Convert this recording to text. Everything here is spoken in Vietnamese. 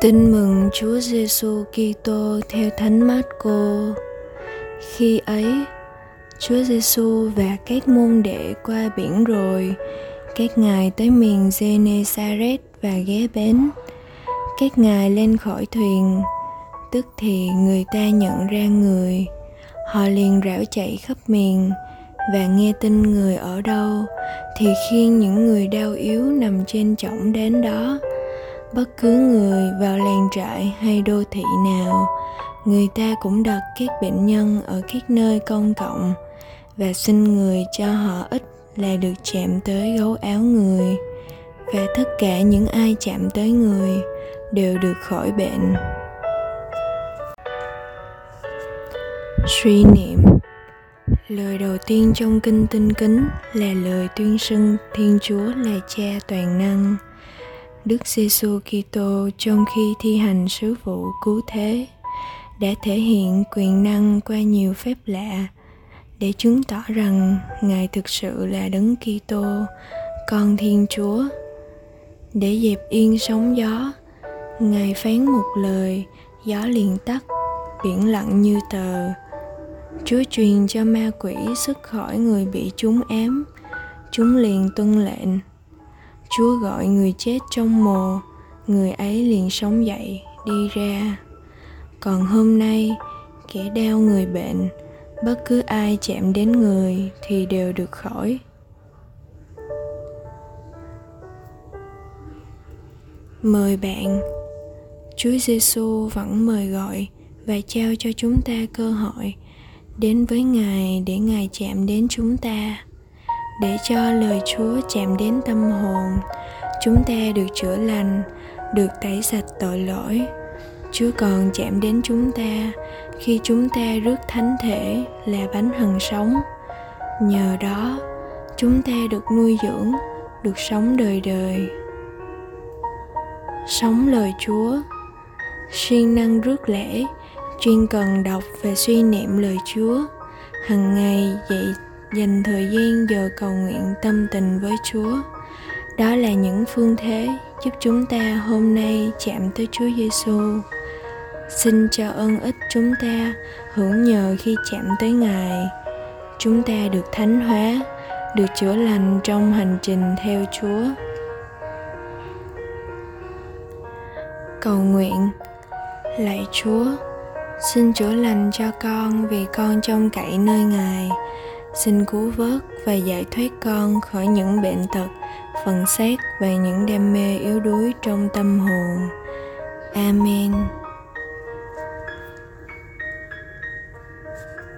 Tin mừng Chúa Giêsu Kitô theo Thánh Marco. Khi ấy, Chúa Giêsu và các môn đệ qua biển rồi, các ngài tới miền Genesaret và ghé bến. Các ngài lên khỏi thuyền, tức thì người ta nhận ra người. Họ liền rảo chạy khắp miền và nghe tin người ở đâu thì khiêng những người đau yếu nằm trên chõng đến đó bất cứ người vào làng trại hay đô thị nào, người ta cũng đặt các bệnh nhân ở các nơi công cộng và xin người cho họ ít là được chạm tới gấu áo người. Và tất cả những ai chạm tới người đều được khỏi bệnh. Suy niệm. Lời đầu tiên trong kinh tinh kính là lời tuyên xưng thiên chúa là cha toàn năng. Đức Giêsu Kitô trong khi thi hành sứ vụ cứu thế đã thể hiện quyền năng qua nhiều phép lạ để chứng tỏ rằng Ngài thực sự là Đấng Kitô, con Thiên Chúa. Để dẹp yên sóng gió, Ngài phán một lời, gió liền tắt, biển lặng như tờ. Chúa truyền cho ma quỷ sức khỏi người bị chúng ém, chúng liền tuân lệnh Chúa gọi người chết trong mồ, người ấy liền sống dậy, đi ra. Còn hôm nay, kẻ đau người bệnh, bất cứ ai chạm đến người thì đều được khỏi. Mời bạn, Chúa Giêsu vẫn mời gọi và trao cho chúng ta cơ hội đến với Ngài để Ngài chạm đến chúng ta để cho lời Chúa chạm đến tâm hồn, chúng ta được chữa lành, được tẩy sạch tội lỗi. Chúa còn chạm đến chúng ta khi chúng ta rước thánh thể là bánh hằng sống. Nhờ đó, chúng ta được nuôi dưỡng, được sống đời đời. Sống lời Chúa siêng năng rước lễ chuyên cần đọc và suy niệm lời Chúa hằng ngày dạy dành thời gian giờ cầu nguyện tâm tình với Chúa. Đó là những phương thế giúp chúng ta hôm nay chạm tới Chúa Giêsu. Xin cho ơn ích chúng ta hưởng nhờ khi chạm tới Ngài. Chúng ta được thánh hóa, được chữa lành trong hành trình theo Chúa. Cầu nguyện Lạy Chúa, xin chữa lành cho con vì con trông cậy nơi Ngài xin cứu vớt và giải thoát con khỏi những bệnh tật phần xác và những đam mê yếu đuối trong tâm hồn. Amen.